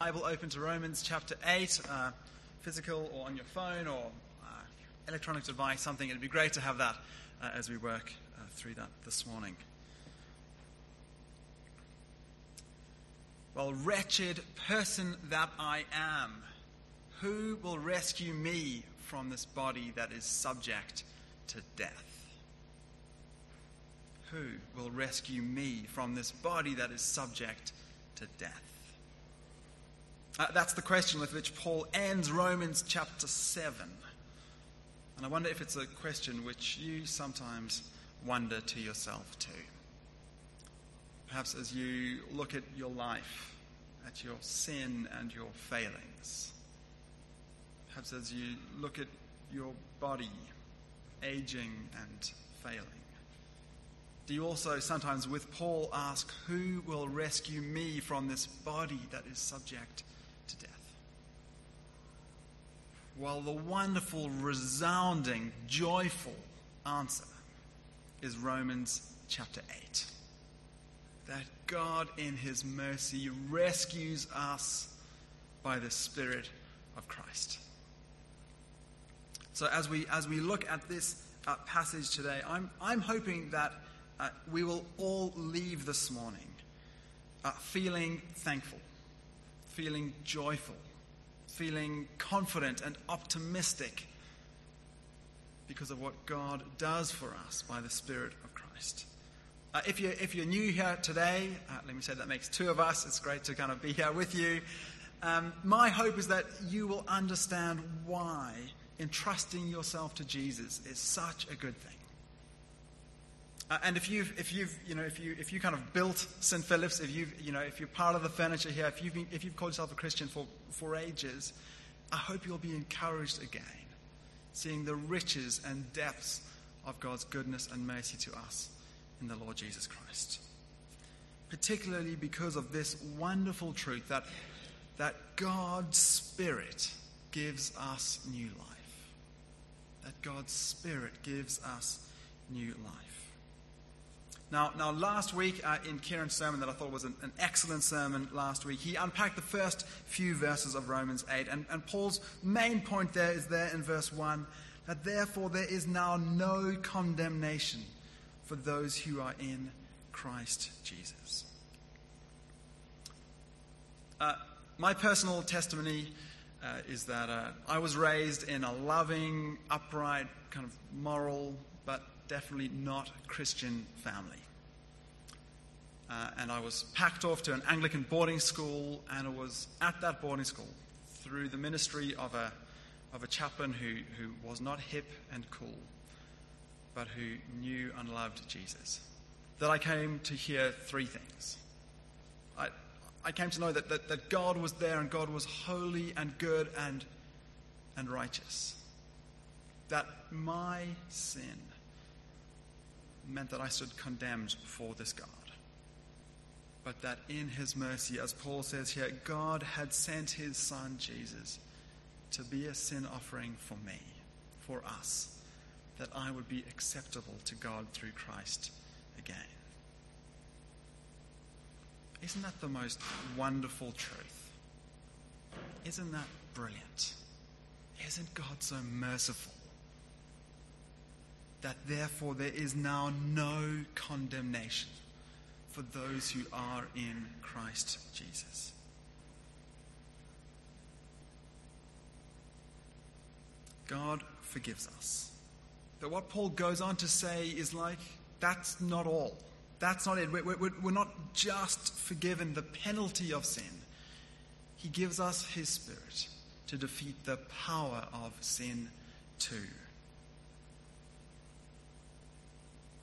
Bible open to Romans chapter 8, uh, physical or on your phone or uh, electronic device, something. It'd be great to have that uh, as we work uh, through that this morning. Well, wretched person that I am, who will rescue me from this body that is subject to death? Who will rescue me from this body that is subject to death? Uh, that's the question with which Paul ends Romans chapter 7. And I wonder if it's a question which you sometimes wonder to yourself too. Perhaps as you look at your life, at your sin and your failings. Perhaps as you look at your body aging and failing. Do you also sometimes, with Paul, ask, Who will rescue me from this body that is subject to death. Well, the wonderful, resounding, joyful answer is Romans chapter 8. That God, in His mercy, rescues us by the Spirit of Christ. So, as we, as we look at this uh, passage today, I'm, I'm hoping that uh, we will all leave this morning uh, feeling thankful feeling joyful, feeling confident and optimistic because of what God does for us by the Spirit of Christ. Uh, if, you're, if you're new here today, uh, let me say that makes two of us. It's great to kind of be here with you. Um, my hope is that you will understand why entrusting yourself to Jesus is such a good thing. Uh, and if you've, if you've, you know, if you, if you kind of built St. Philip's, if you've, you know, if you're part of the furniture here, if you've, been, if you've called yourself a Christian for, for ages, I hope you'll be encouraged again, seeing the riches and depths of God's goodness and mercy to us in the Lord Jesus Christ. Particularly because of this wonderful truth that, that God's Spirit gives us new life. That God's Spirit gives us new life. Now, now last week uh, in Kieran's sermon that I thought was an, an, excellent sermon last week, he unpacked the first few verses of Romans 8. And, and Paul's main point there is there in verse 1 that therefore there is now no condemnation for those who are in Christ Jesus. Uh, my personal testimony uh, is that uh, I was raised in a loving, upright, kind of moral, but definitely not Christian family. Uh, and I was packed off to an Anglican boarding school, and it was at that boarding school, through the ministry of a, of a chaplain who, who was not hip and cool, but who knew and loved Jesus, that I came to hear three things. I, I came to know that, that, that God was there and God was holy and good and, and righteous. That my sin meant that I stood condemned before this God. But that in his mercy, as Paul says here, God had sent his son Jesus to be a sin offering for me, for us, that I would be acceptable to God through Christ again. Isn't that the most wonderful truth? Isn't that brilliant? Isn't God so merciful? That therefore there is now no condemnation for those who are in Christ Jesus. God forgives us. But what Paul goes on to say is like, that's not all. That's not it. We're, we're, we're not just forgiven the penalty of sin, He gives us His Spirit to defeat the power of sin too.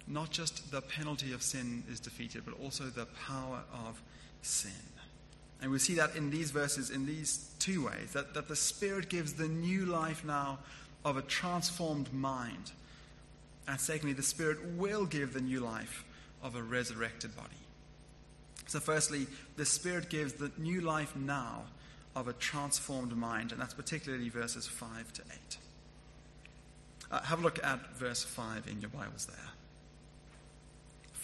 Not just the penalty of sin is defeated, but also the power of sin. And we see that in these verses in these two ways that, that the Spirit gives the new life now of a transformed mind. And secondly, the Spirit will give the new life of a resurrected body. So, firstly, the Spirit gives the new life now of a transformed mind, and that's particularly verses 5 to 8. Uh, have a look at verse 5 in your Bibles there.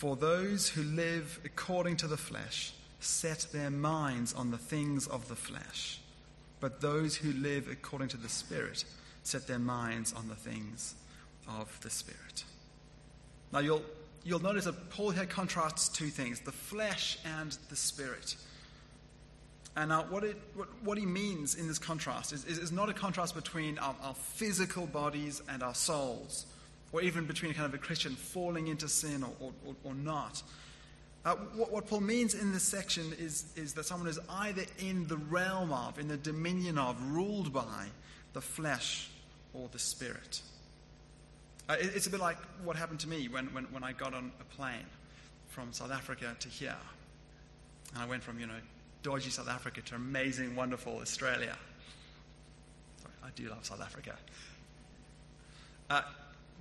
For those who live according to the flesh set their minds on the things of the flesh, but those who live according to the Spirit set their minds on the things of the Spirit. Now, you'll, you'll notice that Paul here contrasts two things the flesh and the Spirit. And now, what, it, what, what, he means in this contrast is, is, is not a contrast between our, our, physical bodies and our souls, or even between a kind of a Christian falling into sin or, or, or not. Uh, what, what, Paul means in this section is, is that someone is either in the realm of, in the dominion of, ruled by the flesh or the spirit. Uh, it, it's a bit like what happened to me when, when, when I got on a plane from South Africa to here. And I went from, you know, dodgy South Africa to amazing, wonderful Australia. Sorry, I do love South Africa. Uh,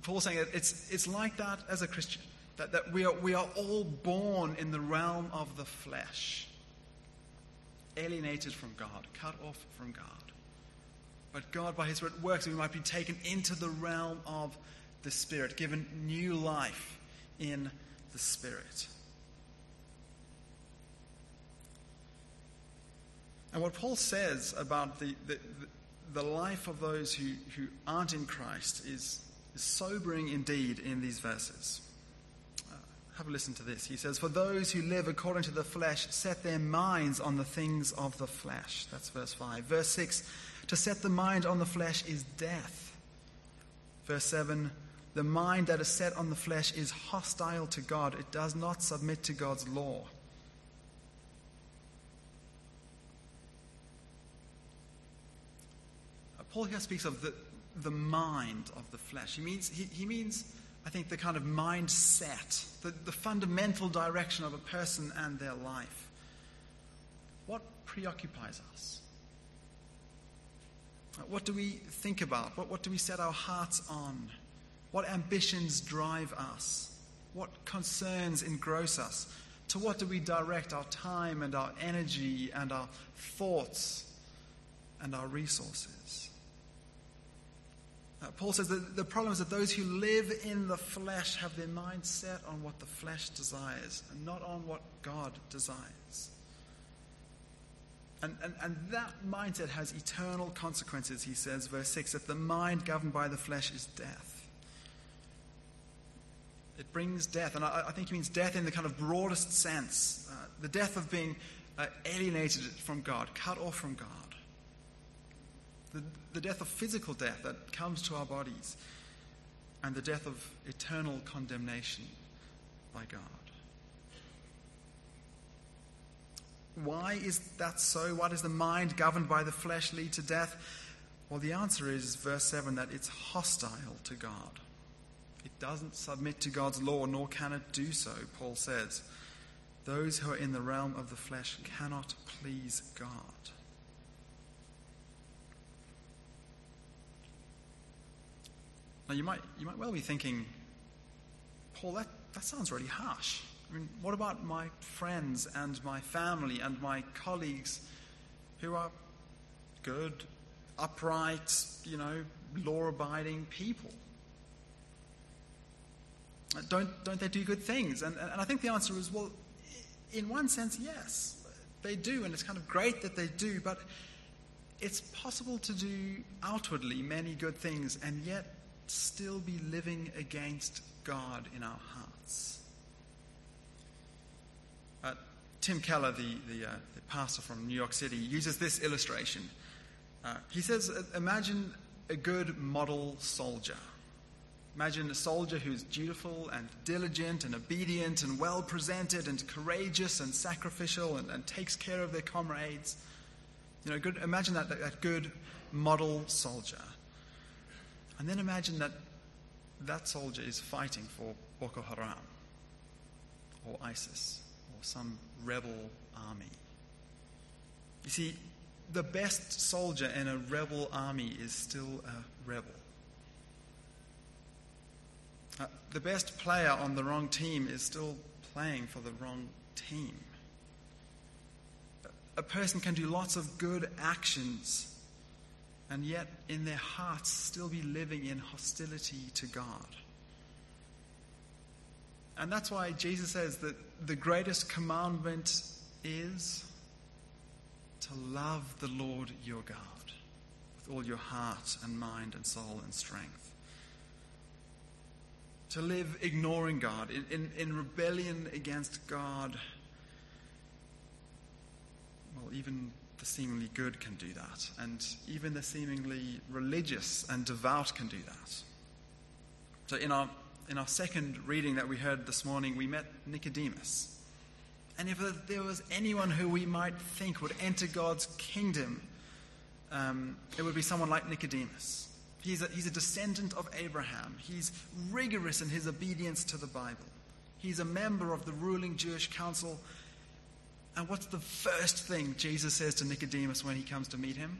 Paul's saying it's, it's like that as a Christian, that, that we, are, we are all born in the realm of the flesh, alienated from God, cut off from God. But God, by His Spirit, works we might be taken into the realm of the Spirit, given new life in the Spirit. And what Paul says about the, the, the life of those who, who aren't in Christ is, is sobering indeed in these verses. Uh, have a listen to this. He says, For those who live according to the flesh set their minds on the things of the flesh. That's verse 5. Verse 6 To set the mind on the flesh is death. Verse 7 The mind that is set on the flesh is hostile to God, it does not submit to God's law. Paul here speaks of the, the mind of the flesh. He means, he, he means, I think, the kind of mindset, the, the fundamental direction of a person and their life. What preoccupies us? What do we think about? What, what do we set our hearts on? What ambitions drive us? What concerns engross us? To what do we direct our time and our energy and our thoughts and our resources? Uh, Paul says that the problem is that those who live in the flesh have their mind set on what the flesh desires and not on what God desires. And, and, and that mindset has eternal consequences, he says, verse 6 that the mind governed by the flesh is death. It brings death, and I, I think he means death in the kind of broadest sense uh, the death of being uh, alienated from God, cut off from God the, the death of physical death that comes to our bodies, and the death of eternal condemnation by God. Why is that so? Why does the mind governed by the flesh lead to death? Well, the answer is, verse 7, that it's hostile to God. It doesn't submit to God's law, nor can it do so, Paul says. Those who are in the realm of the flesh cannot please God. Now, you might, you might well be thinking, Paul, that, that sounds really harsh. I mean, what about my friends and my family and my colleagues who are good, upright, you know, law abiding people? Uh, don't, don't they do good things? And, and I think the answer is well, in one sense, yes, they do, and it's kind of great that they do, but it's possible to do outwardly many good things and yet still be living against God in our hearts. Uh, Tim Keller, the, the, uh, the, pastor from New York City, uses this illustration. Uh, he says, uh, Imagine a good model soldier. Imagine a soldier who's dutiful and diligent and obedient and well presented and courageous and sacrificial and, and takes care of their comrades. You know, good, imagine that, that, that good model soldier. And then imagine that that soldier is fighting for Boko Haram or ISIS or some rebel army. You see, the best soldier in a rebel army is still a rebel. Uh, the best player on the wrong team is still playing for the wrong team. A person can do lots of good actions and yet in their hearts still be living in hostility to God. And that's why Jesus says that the greatest commandment is to love the Lord your God with all your heart and mind and soul and strength. To live ignoring God, in, in, in rebellion against God. Well, even the seemingly good can do that, and even the seemingly religious and devout can do that. So, in our, in our second reading that we heard this morning, we met Nicodemus. And if there was anyone who we might think would enter God's kingdom, um, it would be someone like Nicodemus. He's a, he's a descendant of Abraham. He's rigorous in his obedience to the Bible. He's a member of the ruling Jewish council. And what's the first thing Jesus says to Nicodemus when he comes to meet him?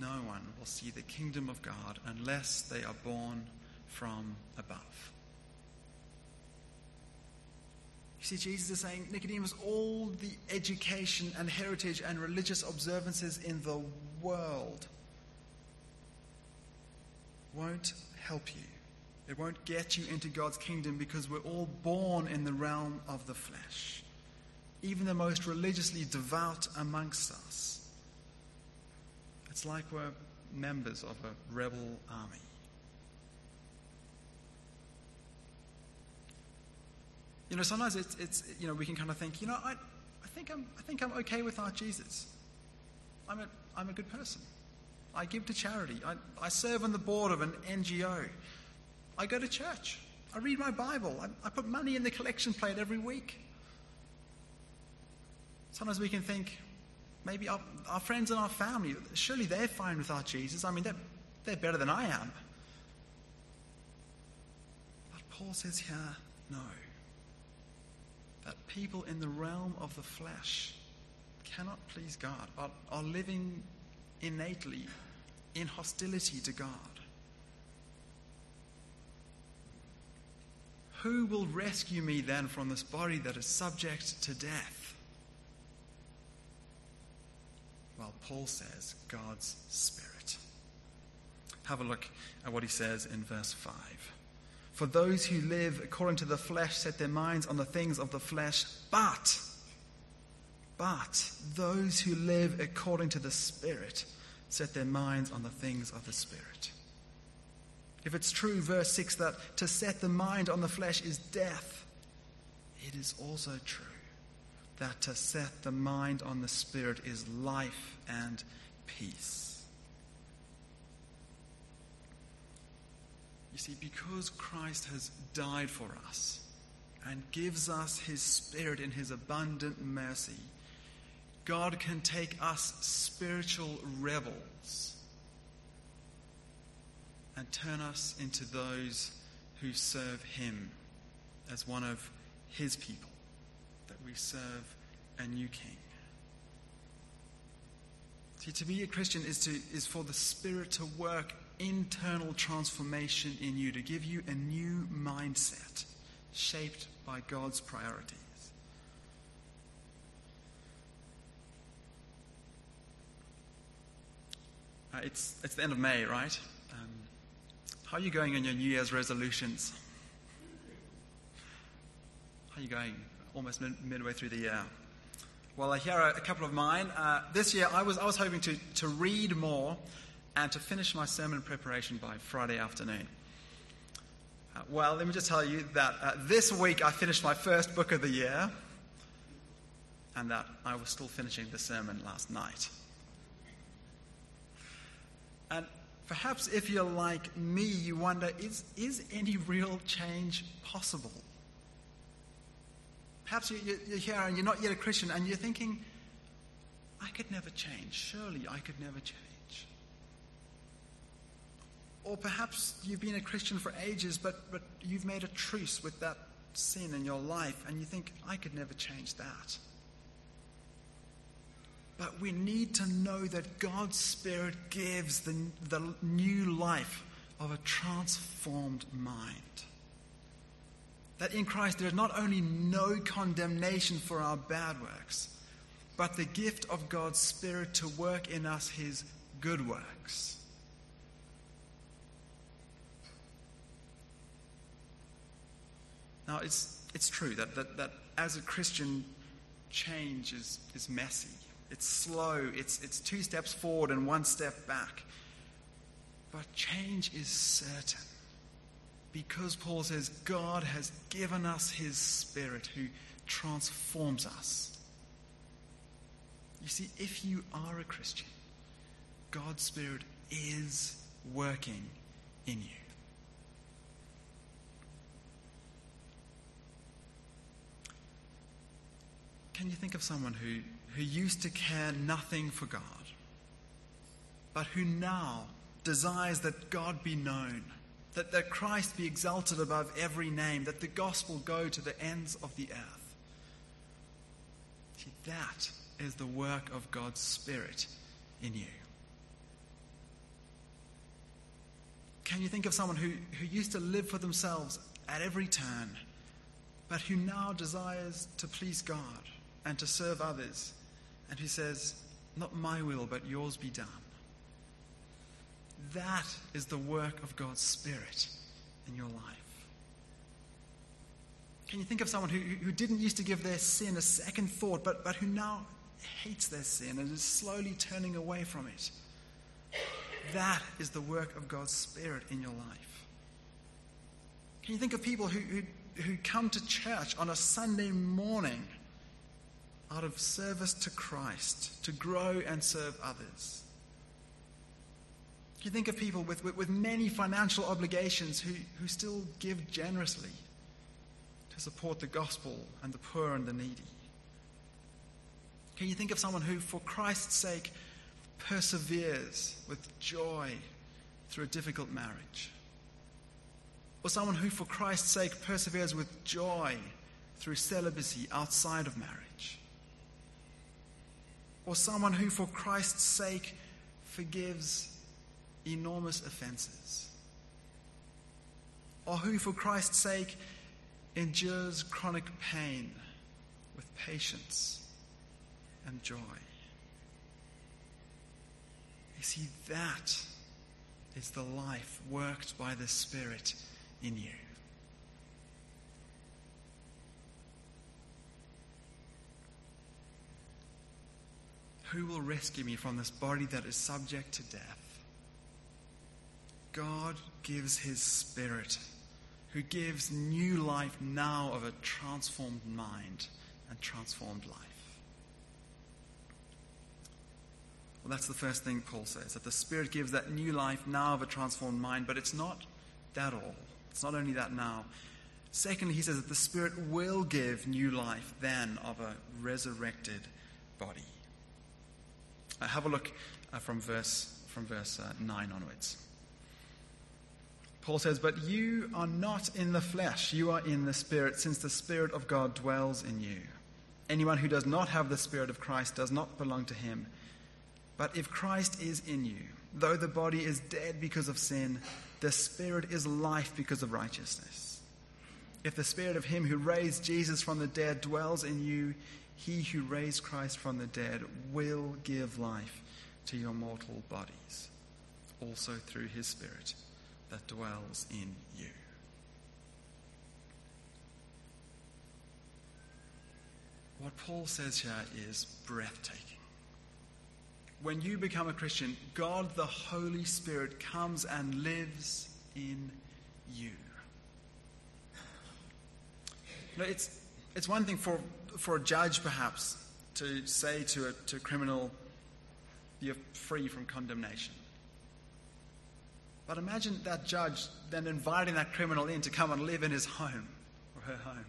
No one will see the kingdom of God unless they are born from above. You see, Jesus is saying, Nicodemus, all the education and heritage and religious observances in the world won't help you. It won't get you into God's kingdom because we're all born in the realm of the flesh. Even the most religiously devout amongst us. It's like we're members of a rebel army. You know, sometimes it's, it's you know, we can kind of think, you know, I, I, think I'm, I think I'm okay without Jesus. I'm a, I'm a good person. I give to charity. I, I serve on the board of an NGO. I go to church. I read my Bible. I, I put money in the collection plate every week. Sometimes we can think, maybe our, our friends and our family, surely they're fine without Jesus. I mean, they're, they're better than I am. But Paul says here, no that people in the realm of the flesh cannot please God, are, are living innately in hostility to God. Who will rescue me then from this body that is subject to death? Well, Paul says, God's Spirit. Have a look at what he says in verse 5. For those who live according to the flesh set their minds on the things of the flesh, but, but those who live according to the Spirit set their minds on the things of the Spirit. If it's true, verse 6, that to set the mind on the flesh is death, it is also true that to set the mind on the Spirit is life and peace. You see, because Christ has died for us and gives us his Spirit in his abundant mercy, God can take us spiritual rebels and turn us into those who serve him as one of his people, that we serve a new king. See, to be a Christian is, to, is for the Spirit to work internal transformation in you, to give you a new mindset shaped by God's priorities. Uh, it's, it's the end of May, right? Um, how are you going on your New Year's resolutions? How are you going? Almost mid- midway through the year. Well, here are a couple of mine. Uh, this year, I was, I was hoping to, to read more and to finish my sermon preparation by Friday afternoon. Uh, well, let me just tell you that uh, this week I finished my first book of the year, and that I was still finishing the sermon last night. And perhaps if you're like me, you wonder is, is any real change possible? Perhaps you're here and you're not yet a Christian, and you're thinking, I could never change. Surely I could never change. Or perhaps you've been a Christian for ages, but, but you've made a truce with that sin in your life, and you think, I could never change that. But we need to know that God's Spirit gives the, the new life of a transformed mind. That in Christ there is not only no condemnation for our bad works, but the gift of God's Spirit to work in us his good works. Now, it's, it's true that, that, that as a Christian, change is, is messy. It's slow. It's, it's two steps forward and one step back. But change is certain. Because Paul says God has given us his Spirit who transforms us. You see, if you are a Christian, God's Spirit is working in you. Can you think of someone who, who used to care nothing for God, but who now desires that God be known, that, that Christ be exalted above every name, that the gospel go to the ends of the earth? See, that is the work of God's Spirit in you. Can you think of someone who, who used to live for themselves at every turn, but who now desires to please God and to serve others, and he says, Not my will, but yours be done? That is the work of God's Spirit in your life. Can you think of someone who, who didn't used to give their sin a second thought, but, but who now hates their sin and is slowly turning away from it? That is the work of God's Spirit in your life. Can you think of people who, who, who come to church on a Sunday morning out of service to Christ, to grow and serve others? Can you think of people with, with, with many financial obligations who, who still give generously to support the gospel and the poor and the needy? Can you think of someone who, for Christ's sake, perseveres with joy through a difficult marriage. Or someone who, for Christ's sake, perseveres with joy through celibacy outside of marriage. Or someone who, for Christ's sake, forgives enormous offenses. Or who, for Christ's sake, endures chronic pain with patience and joy. You see, that is the life worked by the Spirit in you. Who will rescue me from this body that is subject to death? God gives his Spirit, who gives new life now of a transformed mind and transformed life. Well, that's the first thing Paul says that the Spirit gives that new life now of a transformed mind, but it's not that all. It's not only that now. Secondly, he says that the Spirit will give new life then of a resurrected body. Uh, have a look uh, from verse, from verse uh, 9 onwards. Paul says, But you are not in the flesh, you are in the Spirit, since the Spirit of God dwells in you. Anyone who does not have the Spirit of Christ does not belong to him. But if Christ is in you, though the body is dead because of sin, the spirit is life because of righteousness. If the spirit of him who raised Jesus from the dead dwells in you, he who raised Christ from the dead will give life to your mortal bodies, also through his spirit that dwells in you. What Paul says here is breathtaking when you become a Christian, God the Holy Spirit comes and lives in you. you it's, it's one thing for, for a judge, perhaps, to say to a, to a criminal, you're free from condemnation. But imagine that judge then inviting that criminal in to come and live in his home or her home.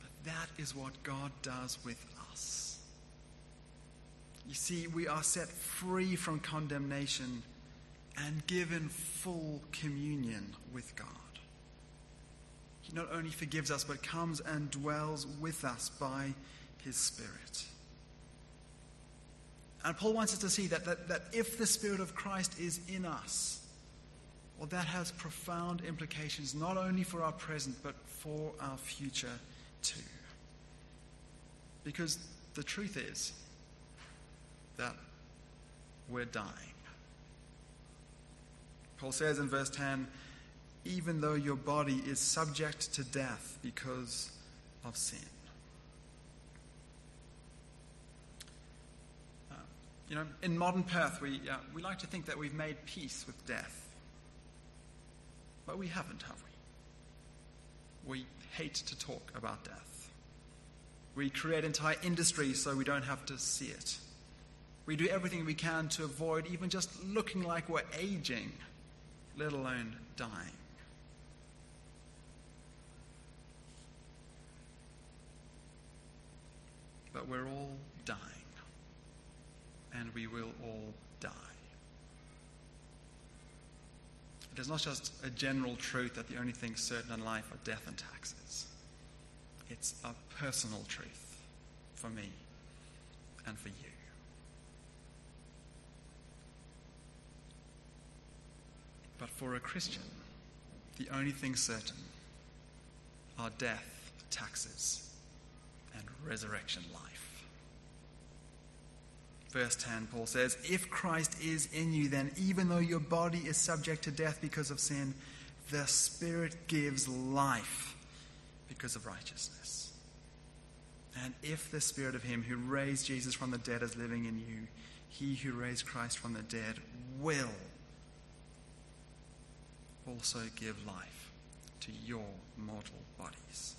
But that is what God does with us. You see, we are set free from condemnation and given full communion with God. He not only forgives us, but comes and dwells with us by his Spirit. And Paul wants us to see that, that, that if the Spirit of Christ is in us, well, that has profound implications not only for our present, but for our future too. Because the truth is, that we're dying. Paul says in verse 10 even though your body is subject to death because of sin. Uh, you know, in modern Perth, we, uh, we like to think that we've made peace with death. But we haven't, have we? We hate to talk about death. We create entire industries so we don't have to see it. We do everything we can to avoid even just looking like we're aging, let alone dying. But we're all dying, and we will all die. It is not just a general truth that the only things certain in life are death and taxes. It's a personal truth for me and for you. But for a Christian, the only things certain are death, taxes, and resurrection life. Verse 10, Paul says, If Christ is in you, then even though your body is subject to death because of sin, the Spirit gives life because of righteousness. And if the Spirit of Him who raised Jesus from the dead is living in you, He who raised Christ from the dead will also give life to your mortal bodies.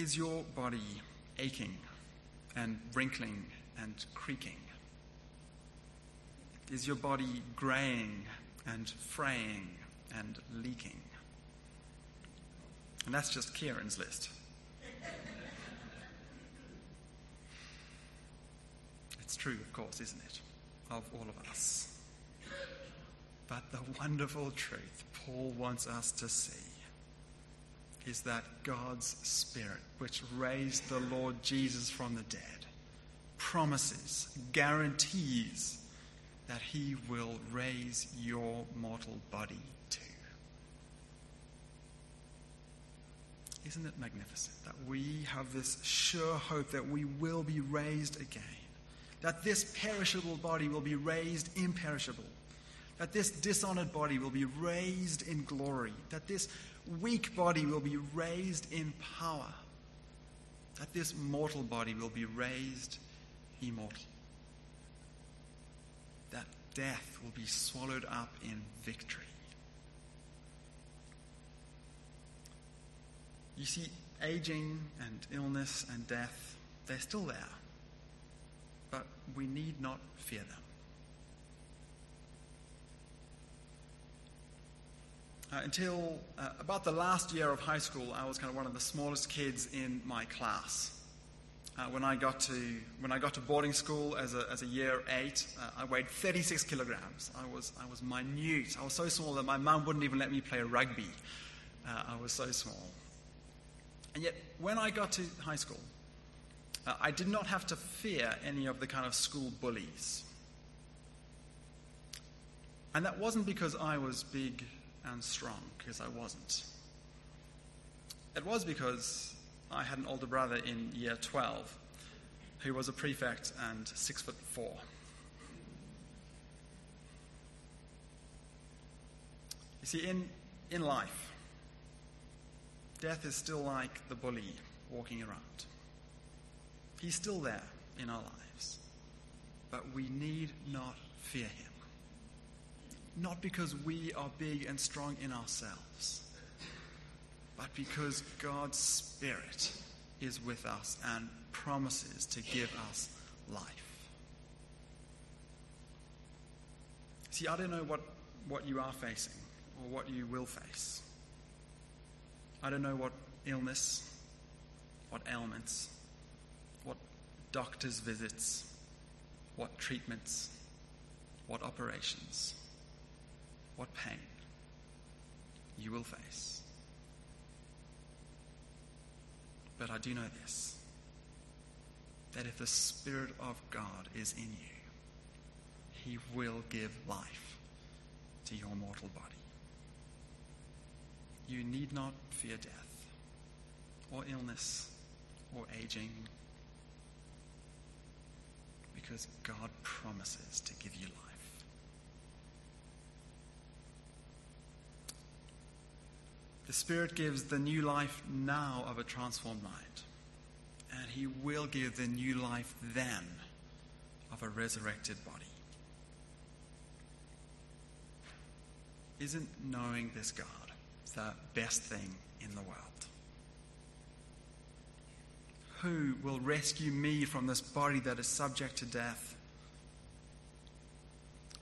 Is your body aching and wrinkling and creaking? Is your body graying and fraying and leaking? And that's just Kieran's list. It's true, of course, isn't it? Of all of us. But the wonderful truth Paul wants us to see is that God's Spirit, which raised the Lord Jesus from the dead, promises, guarantees that He will raise your mortal body too. Isn't it magnificent that we have this sure hope that we will be raised again? That this perishable body will be raised imperishable. That this dishonored body will be raised in glory. That this weak body will be raised in power. That this mortal body will be raised immortal. That death will be swallowed up in victory. You see, aging and illness and death, they're still there. But we need not fear them. Uh, until uh, about the last year of high school, I was kind of one of the smallest kids in my class. Uh, when I got to when I got to boarding school as a, as a year eight, uh, I weighed 36 kilograms. I was I was minute. I was so small that my mum wouldn't even let me play rugby. Uh, I was so small. And yet, when I got to high school, uh, I did not have to fear any of the kind of school bullies. And that wasn't because I was big and strong, because I wasn't. It was because I had an older brother in year 12 who was a prefect and six foot four. You see, in, in life, death is still like the bully walking around. He's still there in our lives. But we need not fear him. Not because we are big and strong in ourselves, but because God's Spirit is with us and promises to give us life. See, I don't know what, what you are facing or what you will face. I don't know what illness, what ailments, what doctor's visits, what treatments, what operations, what pain you will face. But I do know this that if the Spirit of God is in you, He will give life to your mortal body. You need not fear death, or illness, or aging, Because God promises to give you life. The Spirit gives the new life now of a transformed mind. And He will give the new life then of a resurrected body. Isn't knowing this God the best thing in the world? Who will rescue me from this body that is subject to death?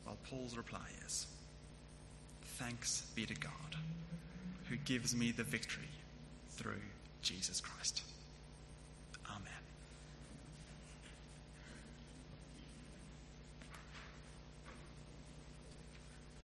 Well, Paul's reply is Thanks be to God who gives me the victory through Jesus Christ.